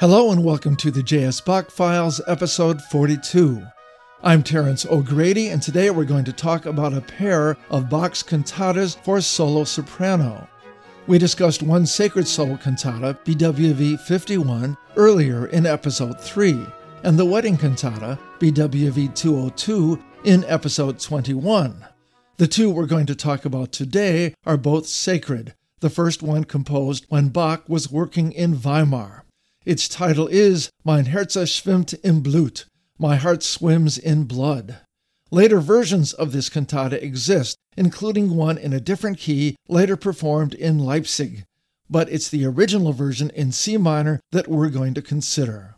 Hello and welcome to the J.S. Bach Files, episode 42. I'm Terence O'Grady, and today we're going to talk about a pair of Bach's cantatas for solo soprano. We discussed one sacred solo cantata, BWV 51, earlier in episode 3, and the wedding cantata, BWV 202, in episode 21. The two we're going to talk about today are both sacred, the first one composed when Bach was working in Weimar. Its title is Mein Herz schwimmt im Blut, My Heart Swims in Blood. Later versions of this cantata exist, including one in a different key later performed in Leipzig, but it's the original version in C minor that we're going to consider.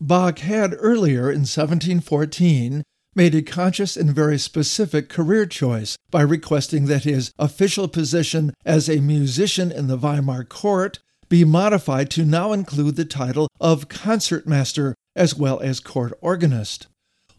Bach had earlier in 1714 made a conscious and very specific career choice by requesting that his official position as a musician in the Weimar court be modified to now include the title of concertmaster as well as court organist.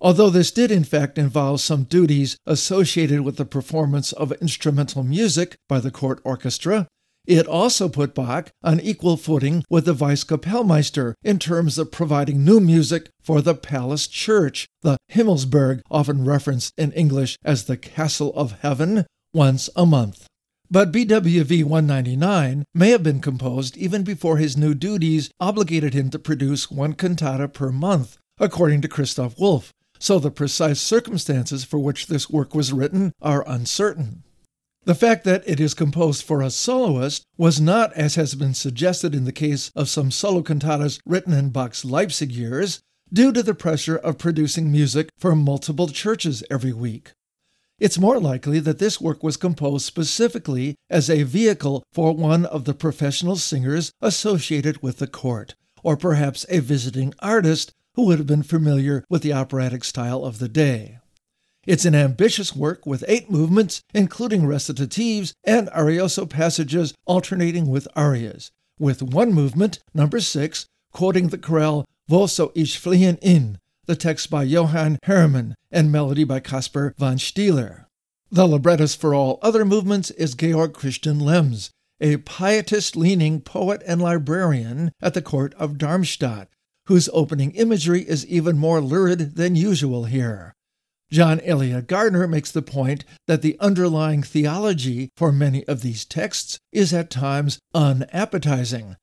Although this did in fact involve some duties associated with the performance of instrumental music by the court orchestra, it also put Bach on equal footing with the Vice-Kapellmeister in terms of providing new music for the palace church, the Himmelsburg, often referenced in English as the Castle of Heaven, once a month. But BWV 199 may have been composed even before his new duties obligated him to produce one cantata per month, according to Christoph Wolff, so the precise circumstances for which this work was written are uncertain. The fact that it is composed for a soloist was not, as has been suggested in the case of some solo cantatas written in Bach's Leipzig years, due to the pressure of producing music for multiple churches every week. It's more likely that this work was composed specifically as a vehicle for one of the professional singers associated with the court, or perhaps a visiting artist who would have been familiar with the operatic style of the day. It's an ambitious work with eight movements, including recitatives and arioso passages alternating with arias, with one movement, number six, quoting the chorale soll ich fliehen in, the text by Johann Heermann, and melody by Caspar von Stieler. The librettist for all other movements is Georg Christian Lehms, a pietist leaning poet and librarian at the court of Darmstadt, whose opening imagery is even more lurid than usual here. John Eliot Gardiner makes the point that the underlying theology for many of these texts is at times unappetizing,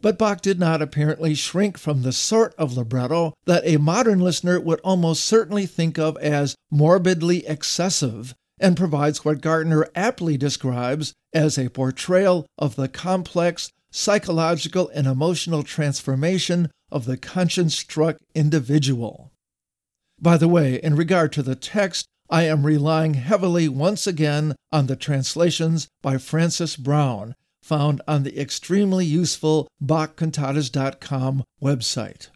but Bach did not apparently shrink from the sort of libretto that a modern listener would almost certainly think of as morbidly excessive, and provides what Gardiner aptly describes as a portrayal of the complex psychological and emotional transformation of the conscience struck individual. By the way, in regard to the text, I am relying heavily once again on the translations by Francis Browne found on the extremely useful BachCantatas.com website.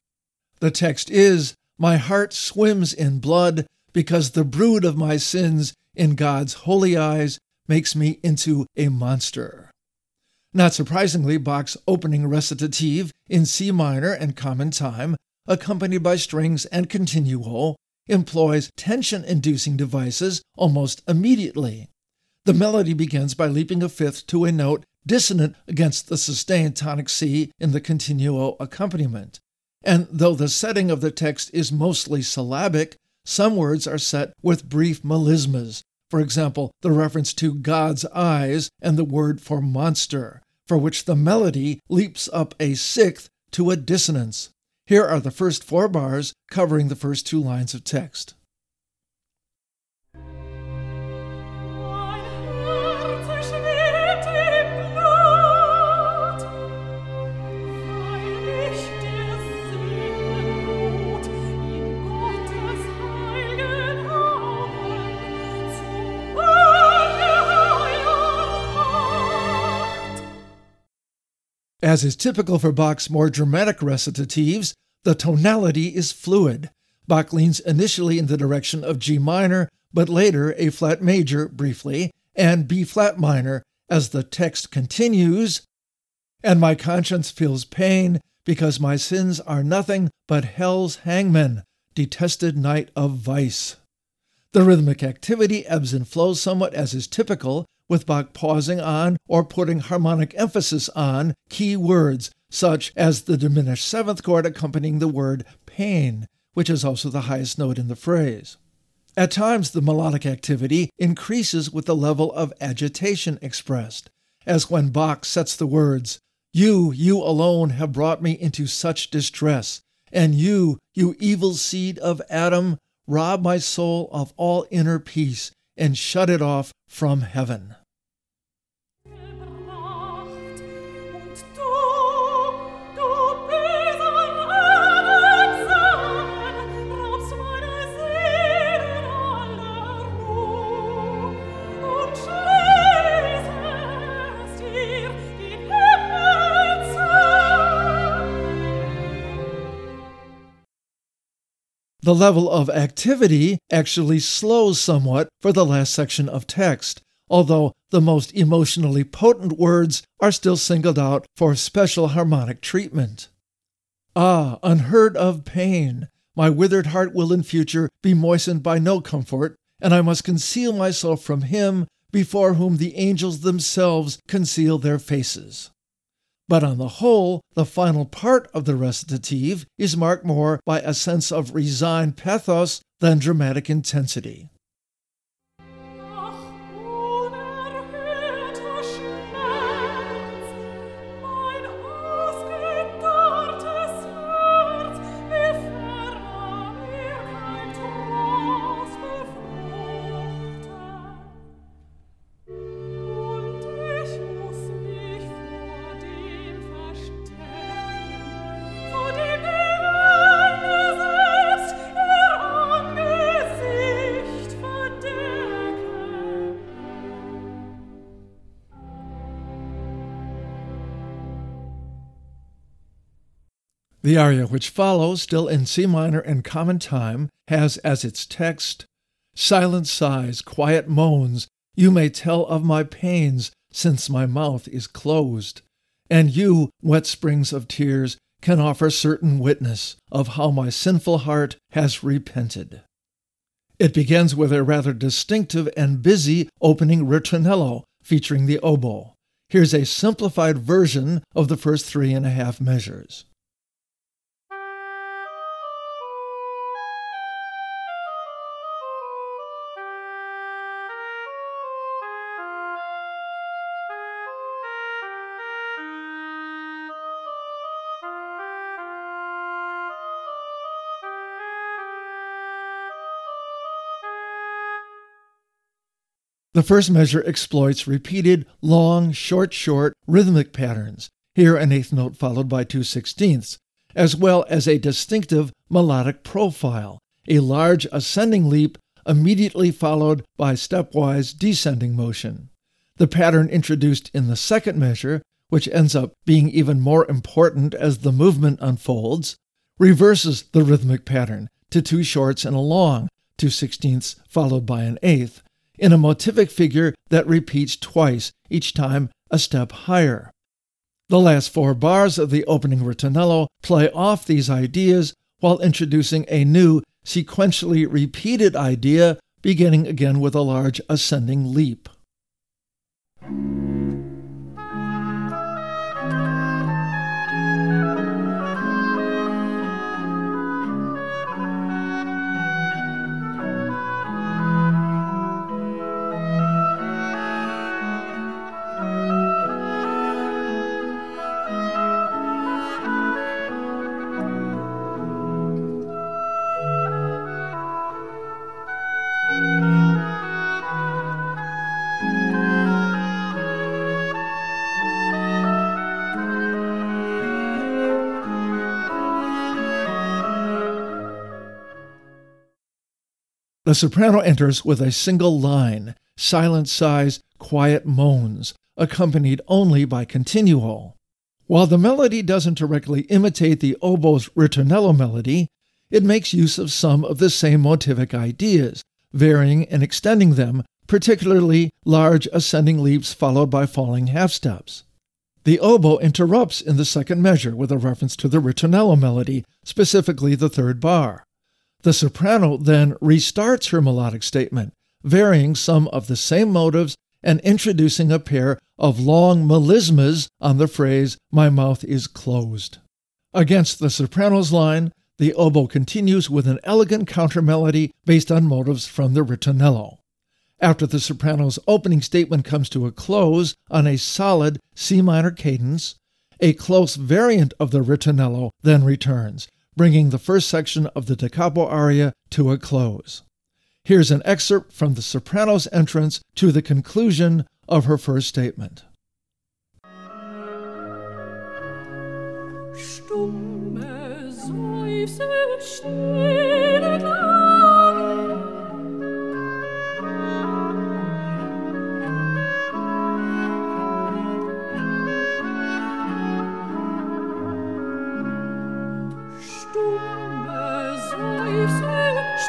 The text is My heart swims in blood because the brood of my sins in God's holy eyes makes me into a monster. Not surprisingly, Bach's opening recitative in C minor and common time, accompanied by strings and continuo, employs tension inducing devices almost immediately. The melody begins by leaping a fifth to a note dissonant against the sustained tonic C in the continuo accompaniment. And though the setting of the text is mostly syllabic, some words are set with brief melismas. For example, the reference to God's eyes and the word for monster, for which the melody leaps up a sixth to a dissonance. Here are the first four bars covering the first two lines of text. As is typical for Bach's more dramatic recitatives, the tonality is fluid. Bach leans initially in the direction of G minor, but later A flat major briefly, and B flat minor as the text continues. And my conscience feels pain because my sins are nothing but hell's hangman, detested night of vice. The rhythmic activity ebbs and flows somewhat as is typical, with Bach pausing on or putting harmonic emphasis on key words such as the diminished seventh chord accompanying the word pain, which is also the highest note in the phrase. At times, the melodic activity increases with the level of agitation expressed, as when Bach sets the words, You, you alone have brought me into such distress, and you, you evil seed of Adam, rob my soul of all inner peace and shut it off from heaven. The level of activity actually slows somewhat for the last section of text, although the most emotionally potent words are still singled out for special harmonic treatment. Ah, unheard of pain! My withered heart will in future be moistened by no comfort, and I must conceal myself from him before whom the angels themselves conceal their faces. But on the whole, the final part of the recitative is marked more by a sense of resigned pathos than dramatic intensity. The aria which follows, still in C minor and common time, has as its text Silent sighs, quiet moans, you may tell of my pains, since my mouth is closed. And you, wet springs of tears, can offer certain witness of how my sinful heart has repented. It begins with a rather distinctive and busy opening ritornello featuring the oboe. Here's a simplified version of the first three and a half measures. The first measure exploits repeated long, short, short rhythmic patterns, here an eighth note followed by two sixteenths, as well as a distinctive melodic profile, a large ascending leap immediately followed by stepwise descending motion. The pattern introduced in the second measure, which ends up being even more important as the movement unfolds, reverses the rhythmic pattern to two shorts and a long, two sixteenths followed by an eighth, in a motivic figure that repeats twice, each time a step higher. The last four bars of the opening ritornello play off these ideas while introducing a new, sequentially repeated idea, beginning again with a large ascending leap. The soprano enters with a single line, silent sighs, quiet moans, accompanied only by continuo. While the melody doesn't directly imitate the oboe's ritornello melody, it makes use of some of the same motivic ideas, varying and extending them, particularly large ascending leaps followed by falling half steps. The oboe interrupts in the second measure with a reference to the ritornello melody, specifically the third bar. The soprano then restarts her melodic statement, varying some of the same motives and introducing a pair of long melismas on the phrase, My mouth is closed. Against the soprano's line, the oboe continues with an elegant counter melody based on motives from the ritornello. After the soprano's opening statement comes to a close on a solid C minor cadence, a close variant of the ritornello then returns, bringing the first section of the da capo aria to a close. Here's an excerpt from the soprano's entrance to the conclusion of her first statement. Stumme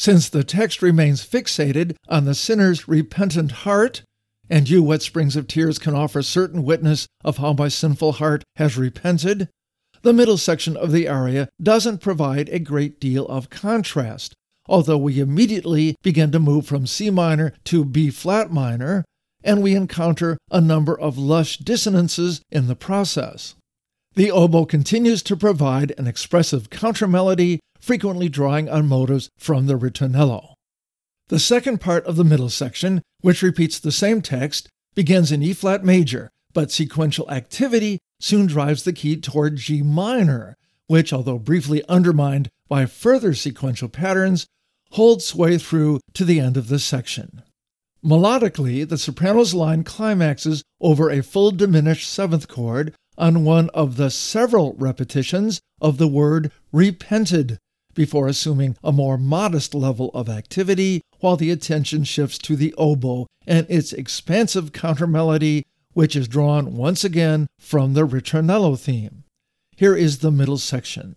Since the text remains fixated on the sinner's repentant heart, and you, wet springs of tears, can offer certain witness of how my sinful heart has repented, the middle section of the aria doesn't provide a great deal of contrast, although we immediately begin to move from C minor to B flat minor, and we encounter a number of lush dissonances in the process. The oboe continues to provide an expressive countermelody frequently drawing on motives from the ritornello. The second part of the middle section, which repeats the same text, begins in E flat major, but sequential activity soon drives the key toward G minor, which, although briefly undermined by further sequential patterns, holds sway through to the end of this section. Melodically, the soprano's line climaxes over a full diminished seventh chord on one of the several repetitions of the word repented, before assuming a more modest level of activity while the attention shifts to the oboe and its expansive countermelody, which is drawn once again from the ritornello theme. Here is the middle section.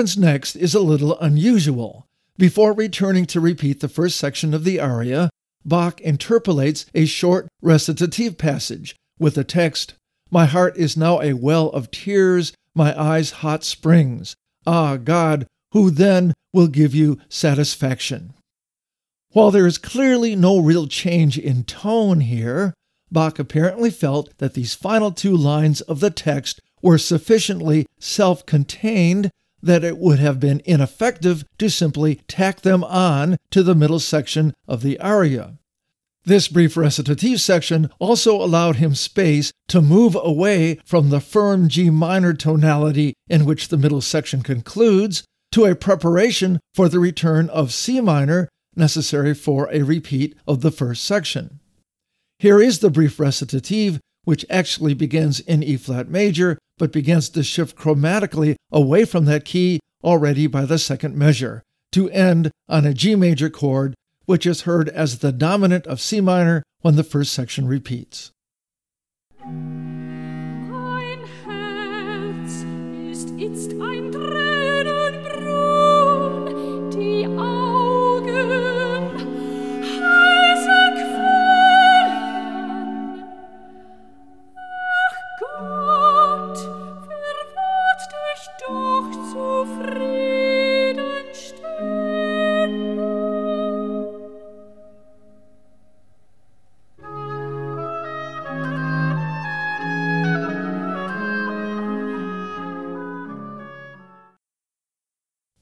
Happens next is a little unusual. Before returning to repeat the first section of the aria, Bach interpolates a short recitative passage with the text My heart is now a well of tears, my eyes hot springs. Ah, God, who then will give you satisfaction? While there is clearly no real change in tone here, Bach apparently felt that these final two lines of the text were sufficiently self contained that it would have been ineffective to simply tack them on to the middle section of the aria. This brief recitative section also allowed him space to move away from the firm G minor tonality in which the middle section concludes to a preparation for the return of C minor necessary for a repeat of the first section. Here is the brief recitative, which actually begins in E flat major but begins to shift chromatically away from that key already by the second measure to end on a G major chord which is heard as the dominant of C minor when the first section repeats.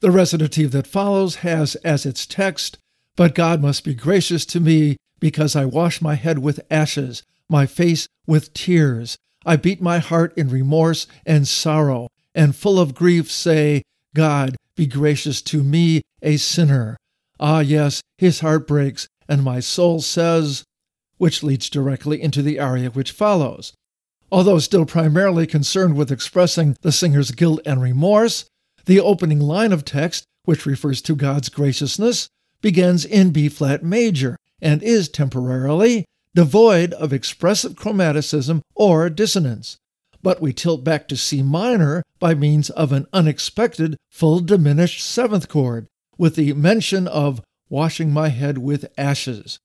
The recitative that follows has as its text, But God must be gracious to me because I wash my head with ashes, my face with tears. I beat my heart in remorse and sorrow, and full of grief say, God, be gracious to me, a sinner. Ah, yes, his heart breaks, and my soul says, which leads directly into the aria which follows. Although still primarily concerned with expressing the singer's guilt and remorse, the opening line of text, which refers to God's graciousness, begins in B flat major and is temporarily devoid of expressive chromaticism or dissonance. But we tilt back to C minor by means of an unexpected full diminished seventh chord, with the mention of washing my head with ashes.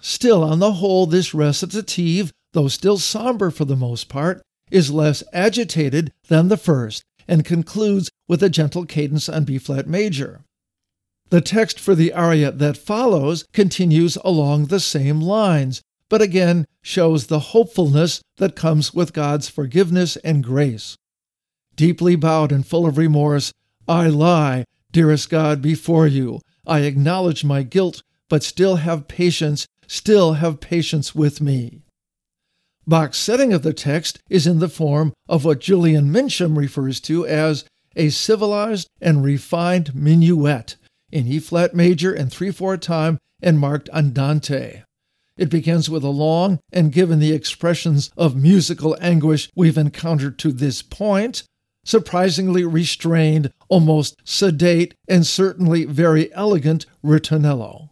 Still, on the whole, this recitative, though still somber for the most part, is less agitated than the first and concludes with a gentle cadence on B flat major. The text for the aria that follows continues along the same lines, but again shows the hopefulness that comes with God's forgiveness and grace. Deeply bowed and full of remorse, I lie, dearest God, before you. I acknowledge my guilt, but still have patience, still have patience with me. Bach's setting of the text is in the form of what Julian Mincham refers to as a civilized and refined minuet in E flat major and 3 4 time and marked andante. It begins with a long and given the expressions of musical anguish we've encountered to this point, surprisingly restrained, almost sedate, and certainly very elegant ritornello.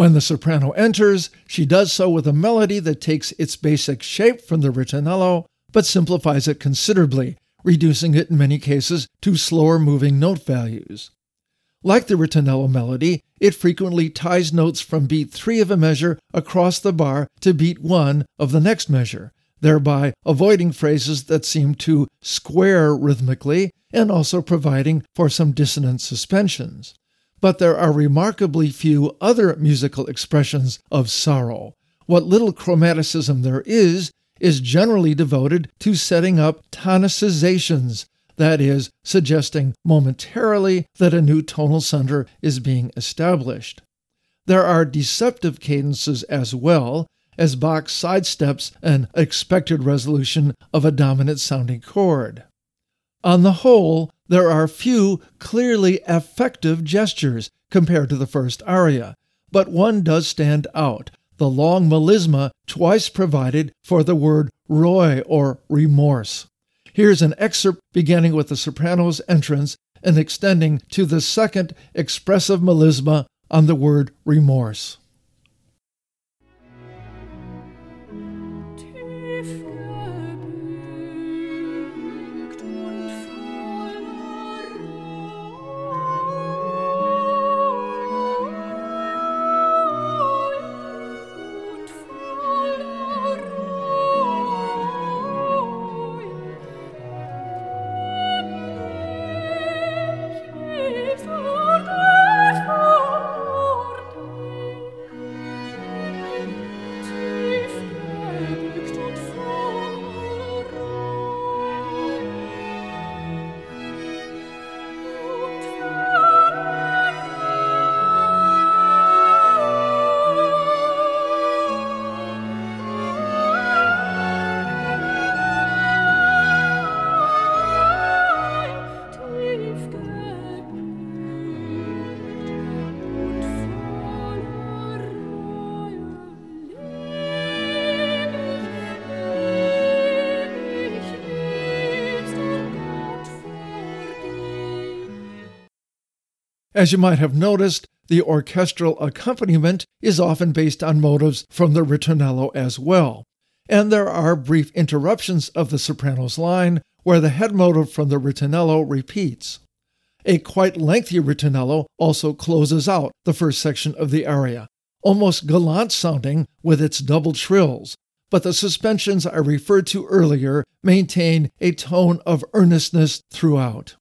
When the soprano enters, she does so with a melody that takes its basic shape from the ritornello, but simplifies it considerably, reducing it in many cases to slower moving note values. Like the ritornello melody, it frequently ties notes from beat 3 of a measure across the bar to beat 1 of the next measure, thereby avoiding phrases that seem to square rhythmically and also providing for some dissonant suspensions but there are remarkably few other musical expressions of sorrow. What little chromaticism there is, is generally devoted to setting up tonicizations, that is, suggesting momentarily that a new tonal center is being established. There are deceptive cadences as well, as Bach sidesteps an expected resolution of a dominant sounding chord. On the whole, there are few clearly effective gestures compared to the first aria, but one does stand out the long melisma twice provided for the word Reue or remorse. Here's an excerpt beginning with the soprano's entrance and extending to the second expressive melisma on the word remorse. As you might have noticed, the orchestral accompaniment is often based on motives from the ritornello as well, and there are brief interruptions of the soprano's line where the head motive from the ritornello repeats. A quite lengthy ritornello also closes out the first section of the aria, almost gallant sounding with its double trills, but the suspensions I referred to earlier maintain a tone of earnestness throughout.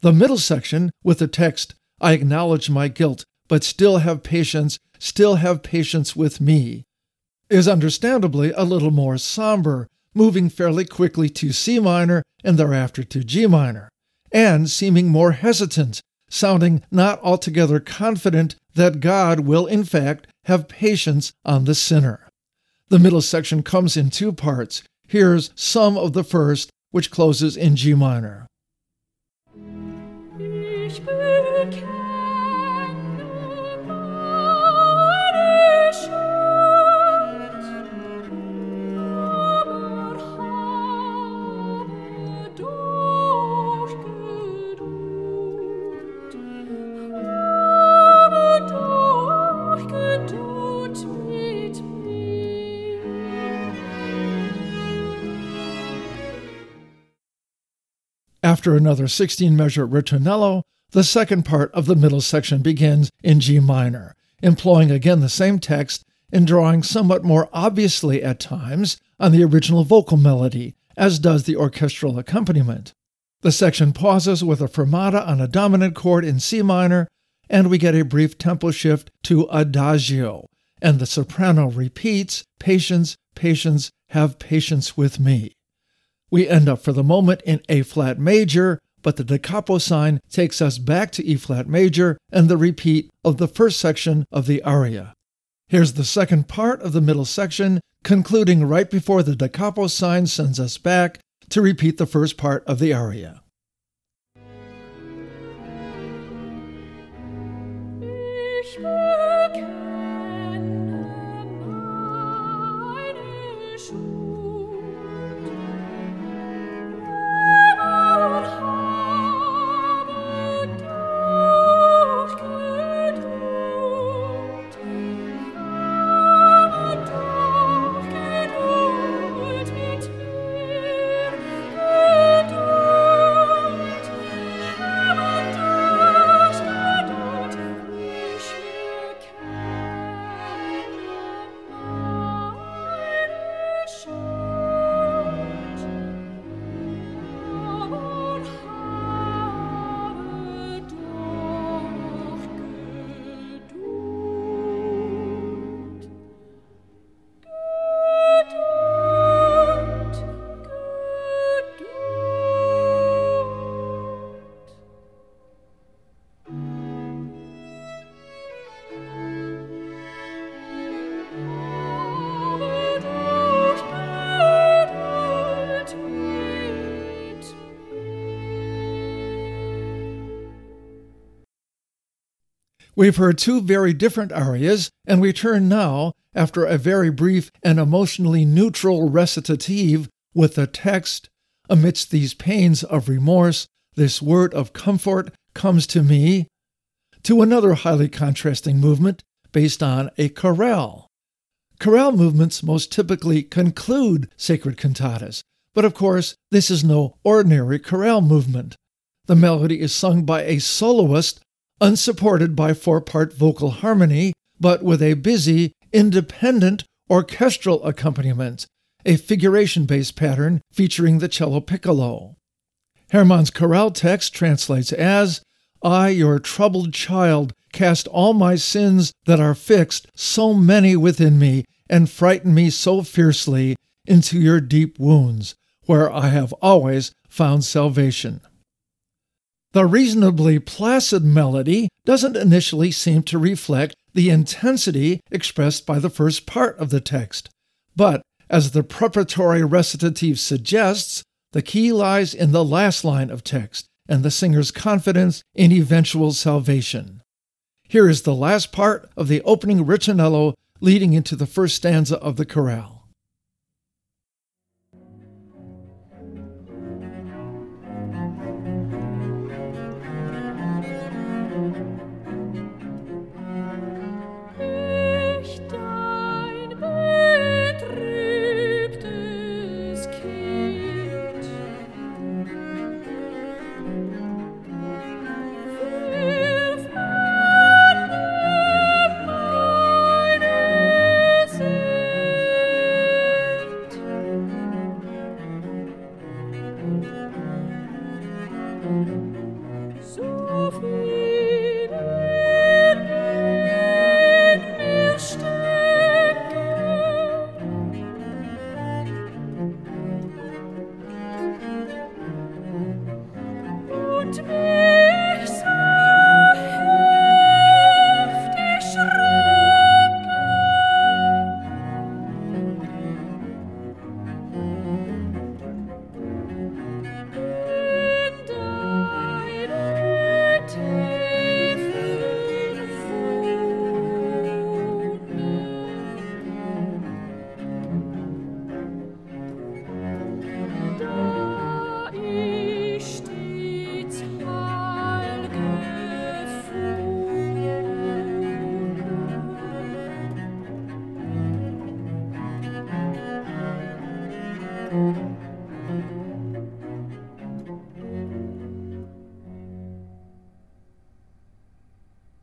The middle section, with the text I acknowledge my guilt, but still have patience, still have patience with me, is understandably a little more somber, moving fairly quickly to C minor and thereafter to G minor, and seeming more hesitant, sounding not altogether confident that God will in fact have patience on the sinner. The middle section comes in two parts. Here's some of the first, which closes in G minor. After another 16 measure ritornello, the second part of the middle section begins in G minor, employing again the same text and drawing somewhat more obviously at times on the original vocal melody, as does the orchestral accompaniment. The section pauses with a fermata on a dominant chord in C minor, and we get a brief tempo shift to adagio, and the soprano repeats, Patience, patience, have patience with me. We end up for the moment in A flat major, but the da capo sign takes us back to E flat major and the repeat of the first section of the aria. Here's the second part of the middle section, concluding right before the da capo sign sends us back to repeat the first part of the aria. We've heard two very different arias, and we turn now, after a very brief and emotionally neutral recitative, with the text Amidst these pains of remorse, this word of comfort comes to me, to another highly contrasting movement based on a chorale. Chorale movements most typically conclude sacred cantatas, but of course, this is no ordinary chorale movement. The melody is sung by a soloist, unsupported by four part vocal harmony, but with a busy, independent orchestral accompaniment, a figuration based pattern featuring the cello piccolo. Heermann's chorale text translates as I, your troubled child, cast all my sins that are fixed, so many within me, and frighten me so fiercely, into your deep wounds, where I have always found salvation. The reasonably placid melody doesn't initially seem to reflect the intensity expressed by the first part of the text, but as the preparatory recitative suggests, the key lies in the last line of text and the singer's confidence in eventual salvation. Here is the last part of the opening ritornello leading into the first stanza of the chorale.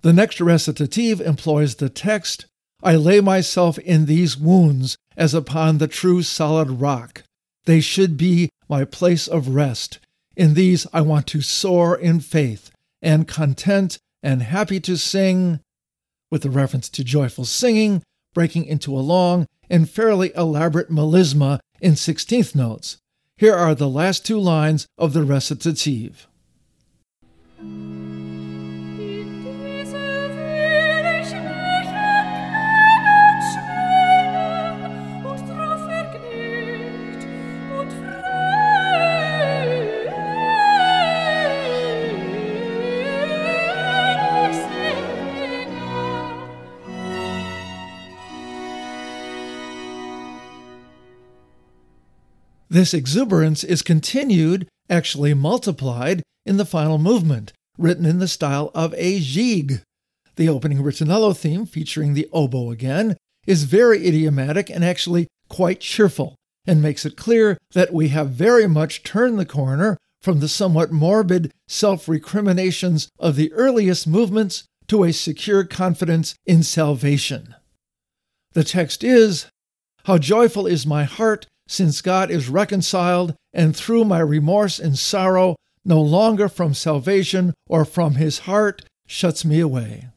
The next recitative employs the text I lay myself in these wounds as upon the true solid rock. They should be my place of rest. In these I want to soar in faith, and content and happy to sing, with the reference to joyful singing, breaking into a long and fairly elaborate melisma in sixteenth notes. Here are the last two lines of the recitative. This exuberance is continued, actually multiplied, in the final movement, written in the style of a gigue. The opening ritornello theme, featuring the oboe again, is very idiomatic and actually quite cheerful, and makes it clear that we have very much turned the corner from the somewhat morbid self recriminations of the earliest movements to a secure confidence in salvation. The text is How joyful is my heart since God is reconciled, and through my remorse and sorrow, no longer from salvation or from his heart, shuts me away.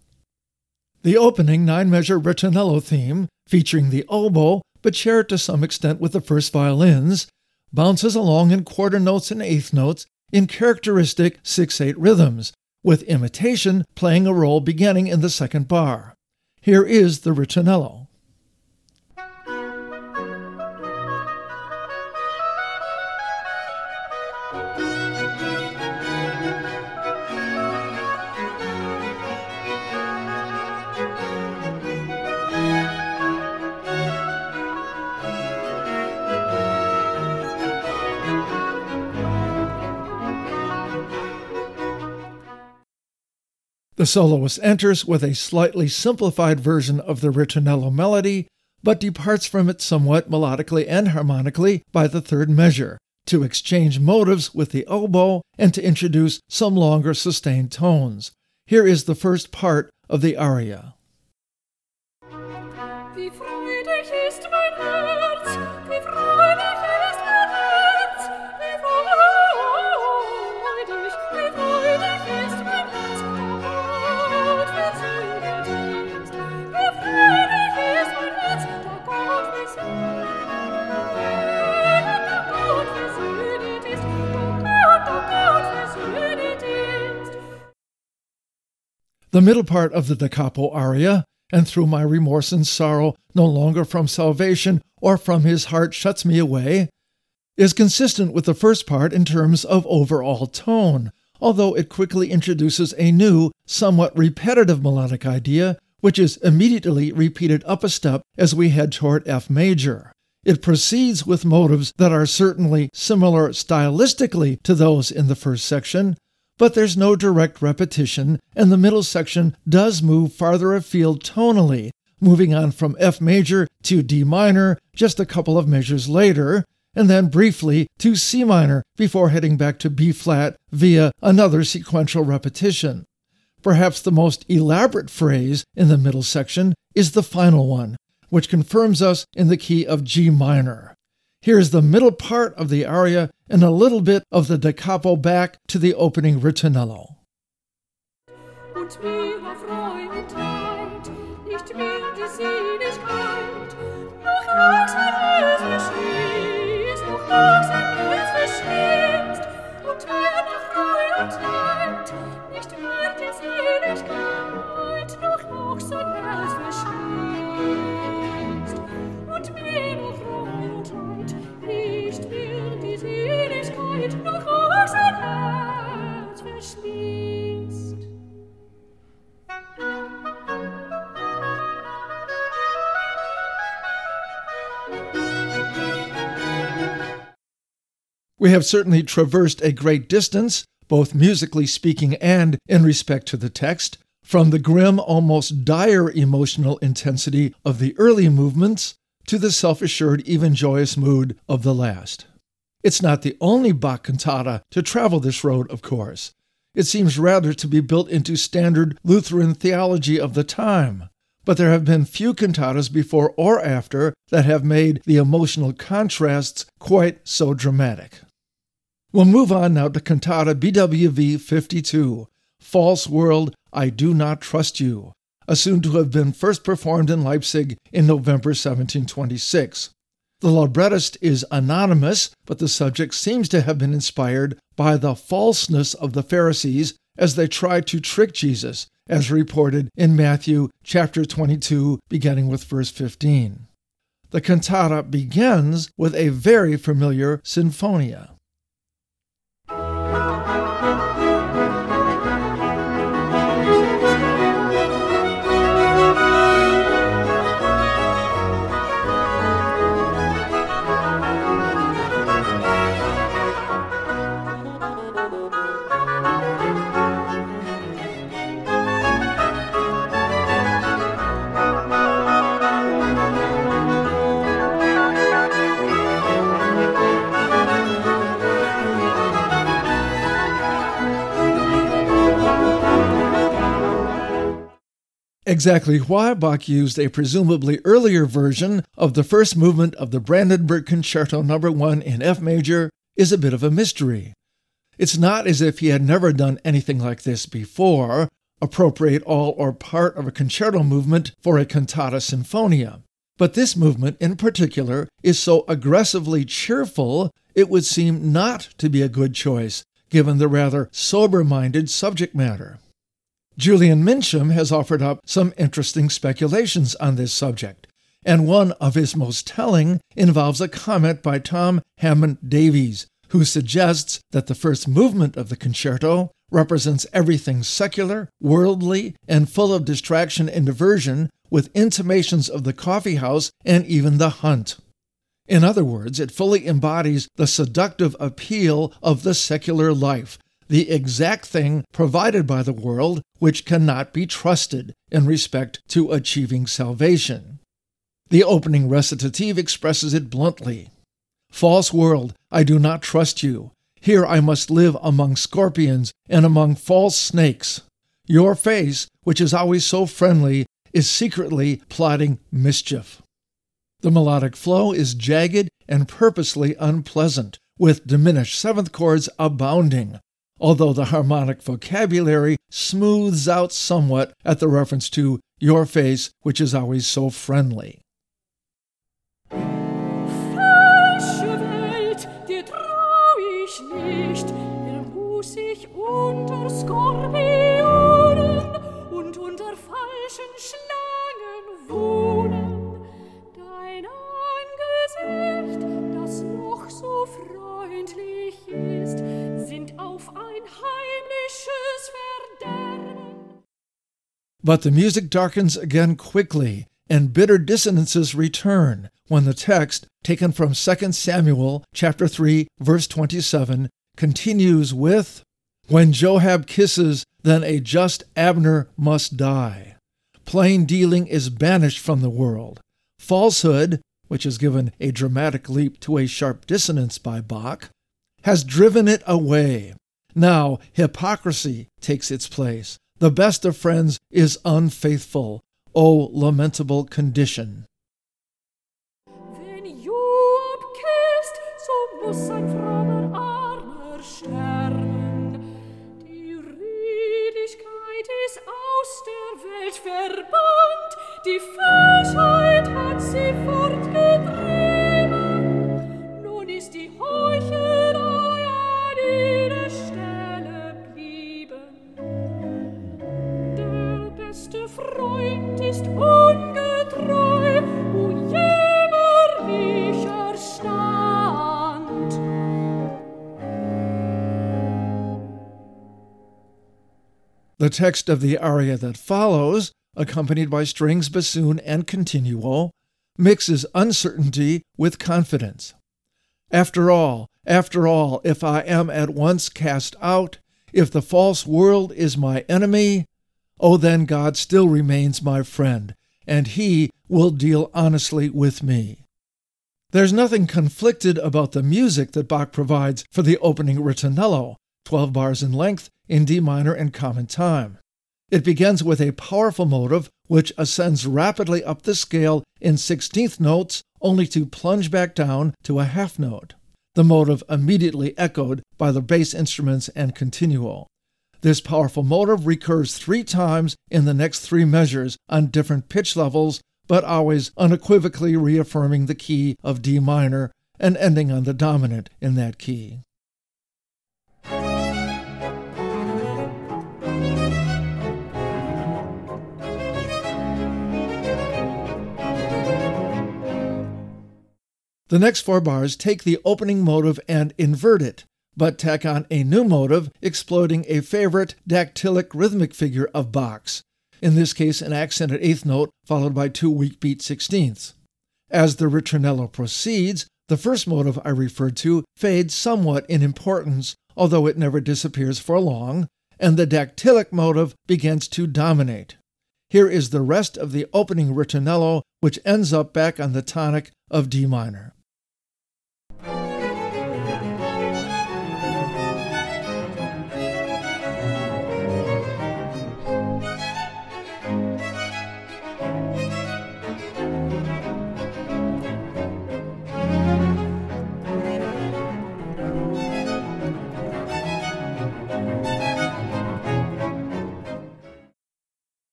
The opening nine measure ritornello theme, featuring the oboe but shared to some extent with the first violins, bounces along in quarter notes and eighth notes in characteristic 6 8 rhythms, with imitation playing a role beginning in the second bar. Here is the ritornello. Soloist enters with a slightly simplified version of the ritornello melody, but departs from it somewhat melodically and harmonically by the third measure, to exchange motives with the oboe and to introduce some longer sustained tones. Here is the first part of the aria. The middle part of the Da Capo aria, and through my remorse and sorrow, no longer from salvation or from his heart shuts me away, is consistent with the first part in terms of overall tone, although it quickly introduces a new, somewhat repetitive melodic idea, which is immediately repeated up a step as we head toward F major. It proceeds with motives that are certainly similar stylistically to those in the first section, but there's no direct repetition, and the middle section does move farther afield tonally, moving on from F major to D minor just a couple of measures later, and then briefly to C minor before heading back to B flat via another sequential repetition. Perhaps the most elaborate phrase in the middle section is the final one, which confirms us in the key of G minor. Here's the middle part of the aria and a little bit of the da capo back to the opening ritornello. We have certainly traversed a great distance, both musically speaking and in respect to the text, from the grim, almost dire emotional intensity of the early movements to the self assured, even joyous mood of the last. It's not the only Bach cantata to travel this road, of course. It seems rather to be built into standard Lutheran theology of the time. But there have been few cantatas before or after that have made the emotional contrasts quite so dramatic. We'll move on now to cantata BWV 52, False World, I Do Not Trust You, assumed to have been first performed in Leipzig in November 1726. The librettist is anonymous, but the subject seems to have been inspired by the falseness of the Pharisees as they tried to trick Jesus, as reported in Matthew chapter 22, beginning with verse 15. The cantata begins with a very familiar sinfonia. Exactly why Bach used a presumably earlier version of the first movement of the Brandenburg Concerto No. 1 in F major is a bit of a mystery. It's not as if he had never done anything like this before, appropriate all or part of a concerto movement for a cantata sinfonia. But this movement in particular is so aggressively cheerful, it would seem not to be a good choice, given the rather sober minded subject matter. Julian Mincham has offered up some interesting speculations on this subject, and one of his most telling involves a comment by Tom Hammond Davies, who suggests that the first movement of the concerto represents everything secular, worldly, and full of distraction and diversion, with intimations of the coffee house and even the hunt. In other words, it fully embodies the seductive appeal of the secular life, the exact thing provided by the world which cannot be trusted in respect to achieving salvation. The opening recitative expresses it bluntly False world, I do not trust you. Here I must live among scorpions and among false snakes. Your face, which is always so friendly, is secretly plotting mischief. The melodic flow is jagged and purposely unpleasant, with diminished seventh chords abounding, although the harmonic vocabulary smooths out somewhat at the reference to your face, which is always so friendly. das noch so freundlich ist, But the music darkens again quickly, and bitter dissonances return when the text, taken from 2 Samuel chapter 3, verse 27, continues with when Joab kisses, then a just Abner must die. Plain dealing is banished from the world. Falsehood, which has given a dramatic leap to a sharp dissonance by Bach, has driven it away. Now hypocrisy takes its place. The best of friends is unfaithful. O lamentable condition. Verbannt, die Falschheit hat sie fortgetrieben. Nun ist die Heuchelei The text of the aria that follows, accompanied by strings, bassoon, and continuo, mixes uncertainty with confidence. After all, after all, if I am at once cast out, if the false world is my enemy, oh, then God still remains my friend, and He will deal honestly with me. There's nothing conflicted about the music that Bach provides for the opening ritornello, 12 bars in length in D minor and common time. It begins with a powerful motive which ascends rapidly up the scale in sixteenth notes only to plunge back down to a half note. The motive immediately echoed by the bass instruments and continuo. This powerful motive recurs three times in the next three measures on different pitch levels, but always unequivocally reaffirming the key of D minor and ending on the dominant in that key. The next four bars take the opening motive and invert it, but tack on a new motive exploiting a favorite dactylic rhythmic figure of Bach's, in this case an accented eighth note followed by two weak beat sixteenths. As the ritornello proceeds, the first motive I referred to fades somewhat in importance, although it never disappears for long, and the dactylic motive begins to dominate. Here is the rest of the opening ritornello, which ends up back on the tonic of D minor.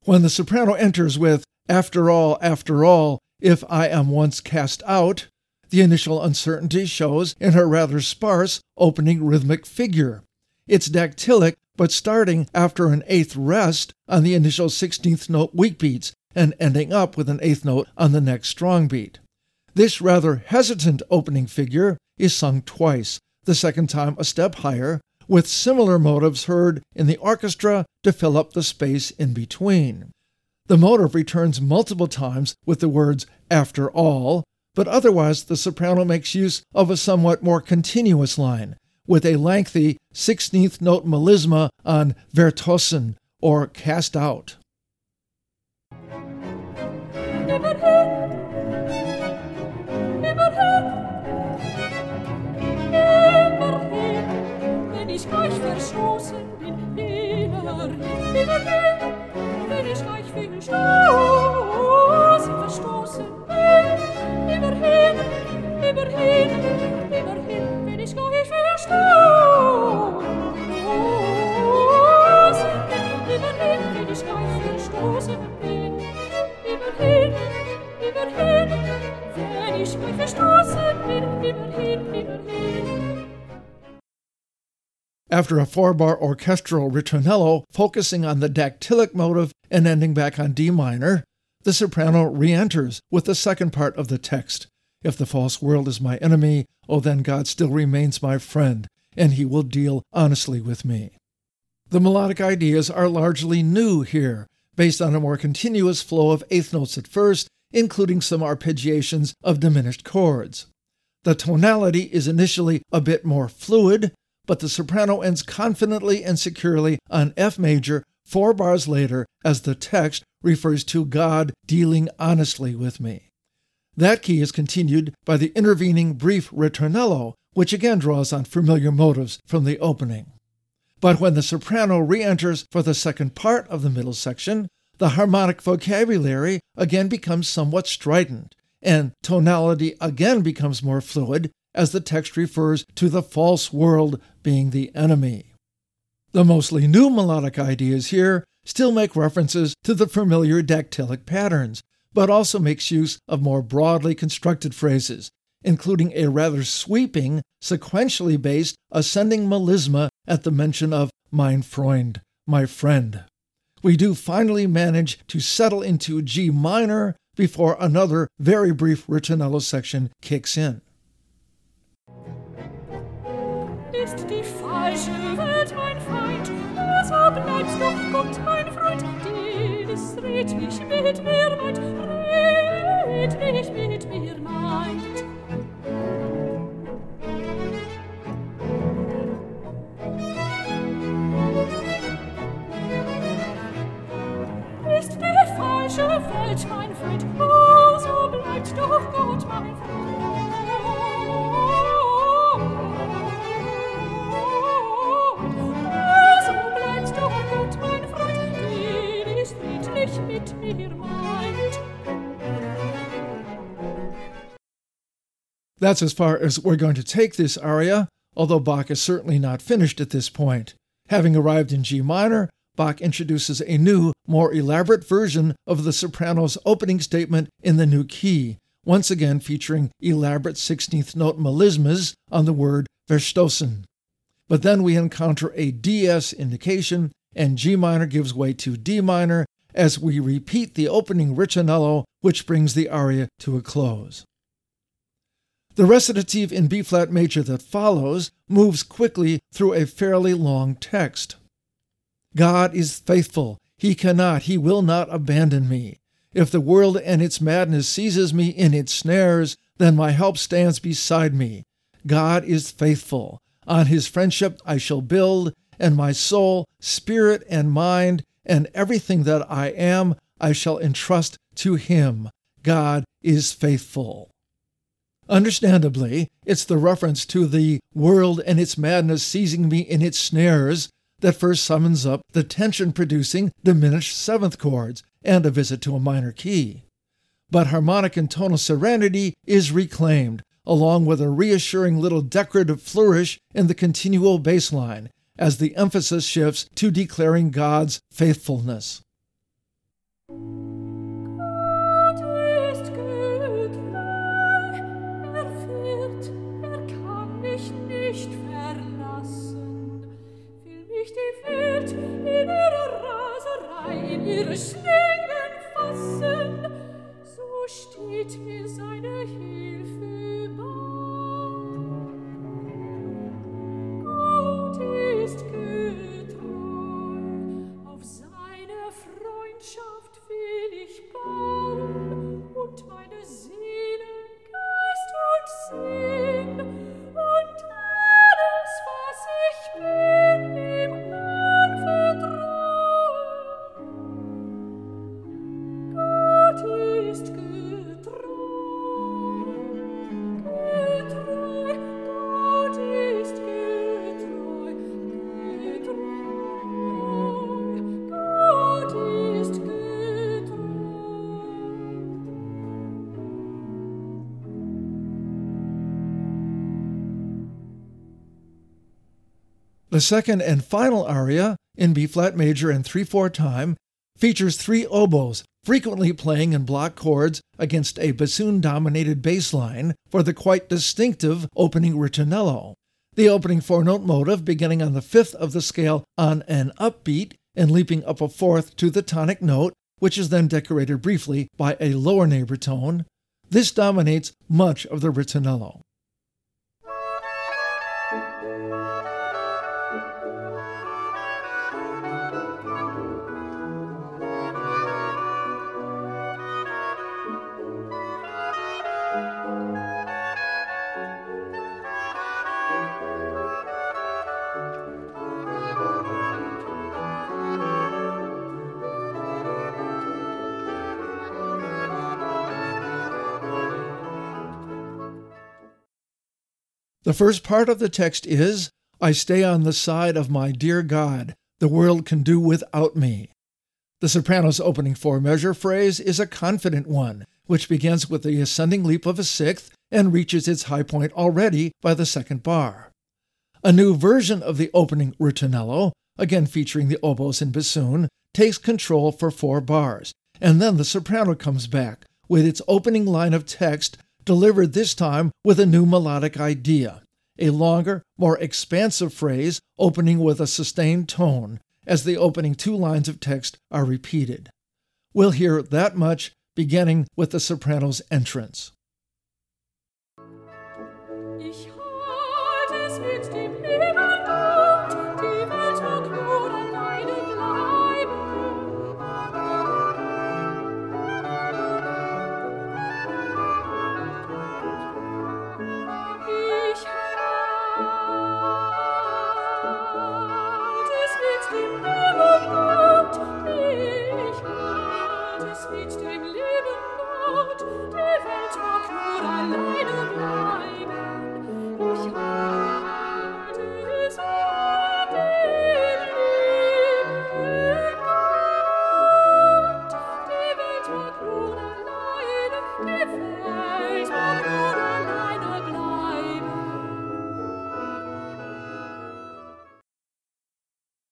When the soprano enters with, After all, after all, if I am once cast out, the initial uncertainty shows in her rather sparse opening rhythmic figure. It's dactylic, but starting after an eighth rest on the initial 16th note weak beats and ending up with an eighth note on the next strong beat. This rather hesitant opening figure is sung twice, the second time a step higher, with similar motives heard in the orchestra to fill up the space in between. The motive returns multiple times with the words after all, but otherwise the soprano makes use of a somewhat more continuous line, with a lengthy 16th note melisma on verstoßen, or cast out. ich gleich verstoßen bin, nimmer, nimmer hin. Wenn ich reich verstoßen, verstoßen bin, nimmer hin, nimmer. Wenn ich gleich verstoßen bin, wenn ich reich verstoßen bin, nimmer hin. Wenn ich gleich verstoßen bin, immerhin, immerhin. nimmer. After a four bar orchestral ritornello focusing on the dactylic motive and ending back on D minor, the soprano re enters with the second part of the text If the false world is my enemy, oh, then God still remains my friend, and he will deal honestly with me. The melodic ideas are largely new here, based on a more continuous flow of eighth notes at first, including some arpeggiations of diminished chords. The tonality is initially a bit more fluid, but the soprano ends confidently and securely on F major four bars later as the text refers to God dealing honestly with me. That key is continued by the intervening brief ritornello, which again draws on familiar motives from the opening. But when the soprano re enters for the second part of the middle section, the harmonic vocabulary again becomes somewhat strident, and tonality again becomes more fluid as the text refers to the false world being the enemy. The mostly new melodic ideas here still make references to the familiar dactylic patterns, but also makes use of more broadly constructed phrases, including a rather sweeping, sequentially based ascending melisma at the mention of mein Freund, my friend. We do finally manage to settle into G minor before another very brief ritornello section kicks in. Ist die falsche Welt mein Feind, so bleibst doch Gott mein Freund, dies red mich mit mir meint, red mich mit mir meint. Ist die falsche Welt mein Freund, oh, so bleibt doch Gott mein Freund. That's as far as we're going to take this aria, although Bach is certainly not finished at this point. Having arrived in G minor, Bach introduces a new, more elaborate version of the soprano's opening statement in the new key, once again featuring elaborate 16th note melismas on the word verstoßen. But then we encounter a DS indication, and G minor gives way to D minor as we repeat the opening ritornello, which brings the aria to a close. The recitative in B flat major that follows moves quickly through a fairly long text. God is faithful. He cannot, he will not abandon me. If the world and its madness seizes me in its snares, then my help stands beside me. God is faithful. On his friendship I shall build, and my soul, spirit, and mind, and everything that I am, I shall entrust to him. God is faithful. Understandably, it's the reference to the world and its madness seizing me in its snares that first summons up the tension producing diminished seventh chords and a visit to a minor key. But harmonic and tonal serenity is reclaimed, along with a reassuring little decorative flourish in the continuo bass line, as the emphasis shifts to declaring God's faithfulness. Ihre Schlingen fassen, so steht mir seine Hilfe The second and final aria, in B flat major and 3 4 time, features three oboes frequently playing in block chords against a bassoon dominated bass line for the quite distinctive opening ritornello. The opening four note motive, beginning on the fifth of the scale on an upbeat and leaping up a fourth to the tonic note, which is then decorated briefly by a lower neighbor tone. This dominates much of the ritornello. The first part of the text is I stay on the side of my dear God. The world can do without me. The soprano's opening four measure phrase is a confident one, which begins with the ascending leap of a sixth and reaches its high point already by the second bar. A new version of the opening ritornello, again featuring the oboes and bassoon, takes control for four bars, and then the soprano comes back with its opening line of text delivered this time with a new melodic idea, a longer, more expansive phrase opening with a sustained tone as the opening two lines of text are repeated. We'll hear that much beginning with the soprano's entrance.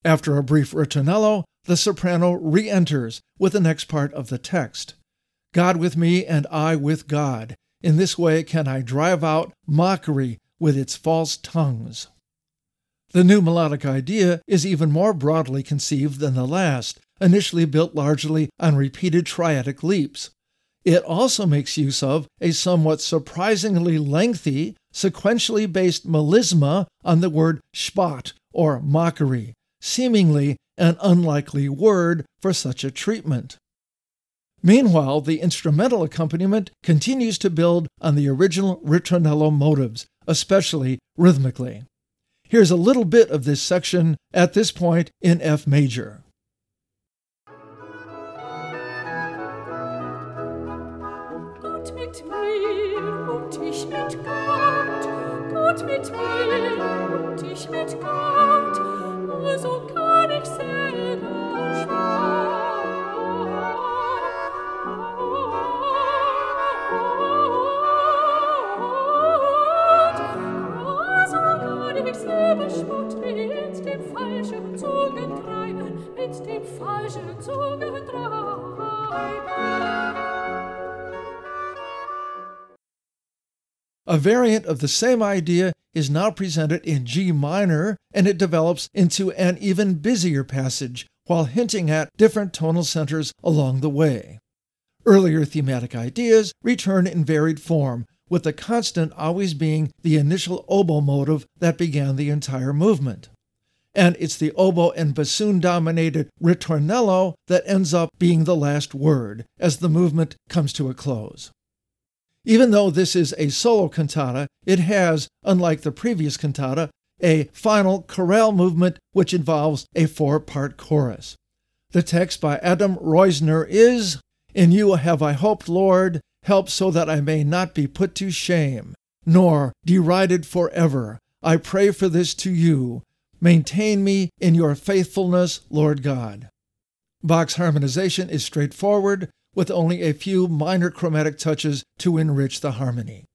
After a brief ritornello, the soprano re enters with the next part of the text God with me and I with God. In this way can I drive out mockery with its false tongues. The new melodic idea is even more broadly conceived than the last, initially built largely on repeated triadic leaps. It also makes use of a somewhat surprisingly lengthy, sequentially based melisma on the word Spott, or mockery, seemingly an unlikely word for such a treatment. Meanwhile, the instrumental accompaniment continues to build on the original ritornello motives, especially rhythmically. Here's a little bit of this section at this point in F major. Gott mit mir und ich mit Gott, A variant of the same idea is now presented in G minor, and it develops into an even busier passage while hinting at different tonal centers along the way. Earlier thematic ideas return in varied form, with the constant always being the initial oboe motive that began the entire movement. And it's the oboe and bassoon dominated ritornello that ends up being the last word as the movement comes to a close. Even though this is a solo cantata, it has, unlike the previous cantata, a final chorale movement which involves a four part chorus. The text by Adam Reusner is In you have I hoped, Lord, help so that I may not be put to shame, nor derided forever. I pray for this to you. Maintain me in your faithfulness, Lord God. Bach's harmonization is straightforward, with only a few minor chromatic touches to enrich the harmony.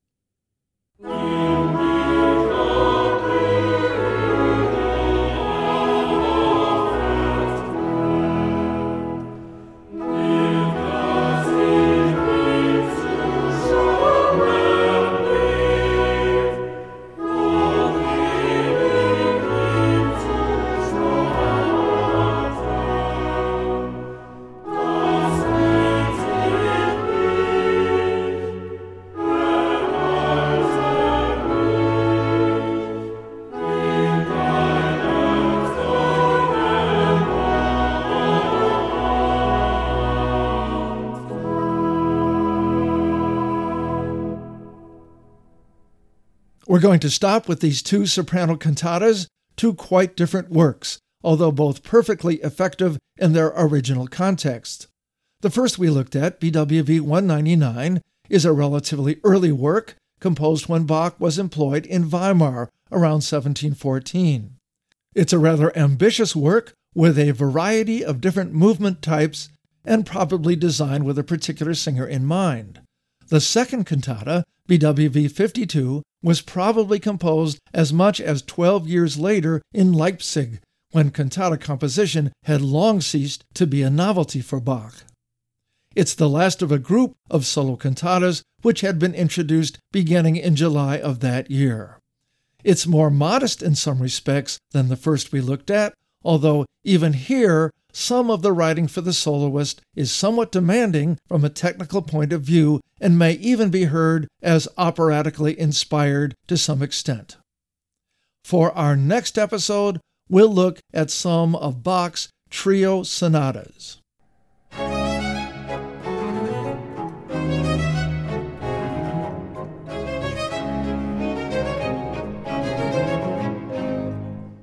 We're going to stop with these two soprano cantatas, two quite different works, although both perfectly effective in their original context. The first we looked at, BWV 199, is a relatively early work composed when Bach was employed in Weimar around 1714. It's a rather ambitious work with a variety of different movement types and probably designed with a particular singer in mind. The second cantata, BWV 52, was probably composed as much as 12 years later in Leipzig, when cantata composition had long ceased to be a novelty for Bach. It's the last of a group of solo cantatas which had been introduced beginning in July of that year. It's more modest in some respects than the first we looked at, although even here some of the writing for the soloist is somewhat demanding from a technical point of view and may even be heard as operatically inspired to some extent. For our next episode, we'll look at some of Bach's trio sonatas.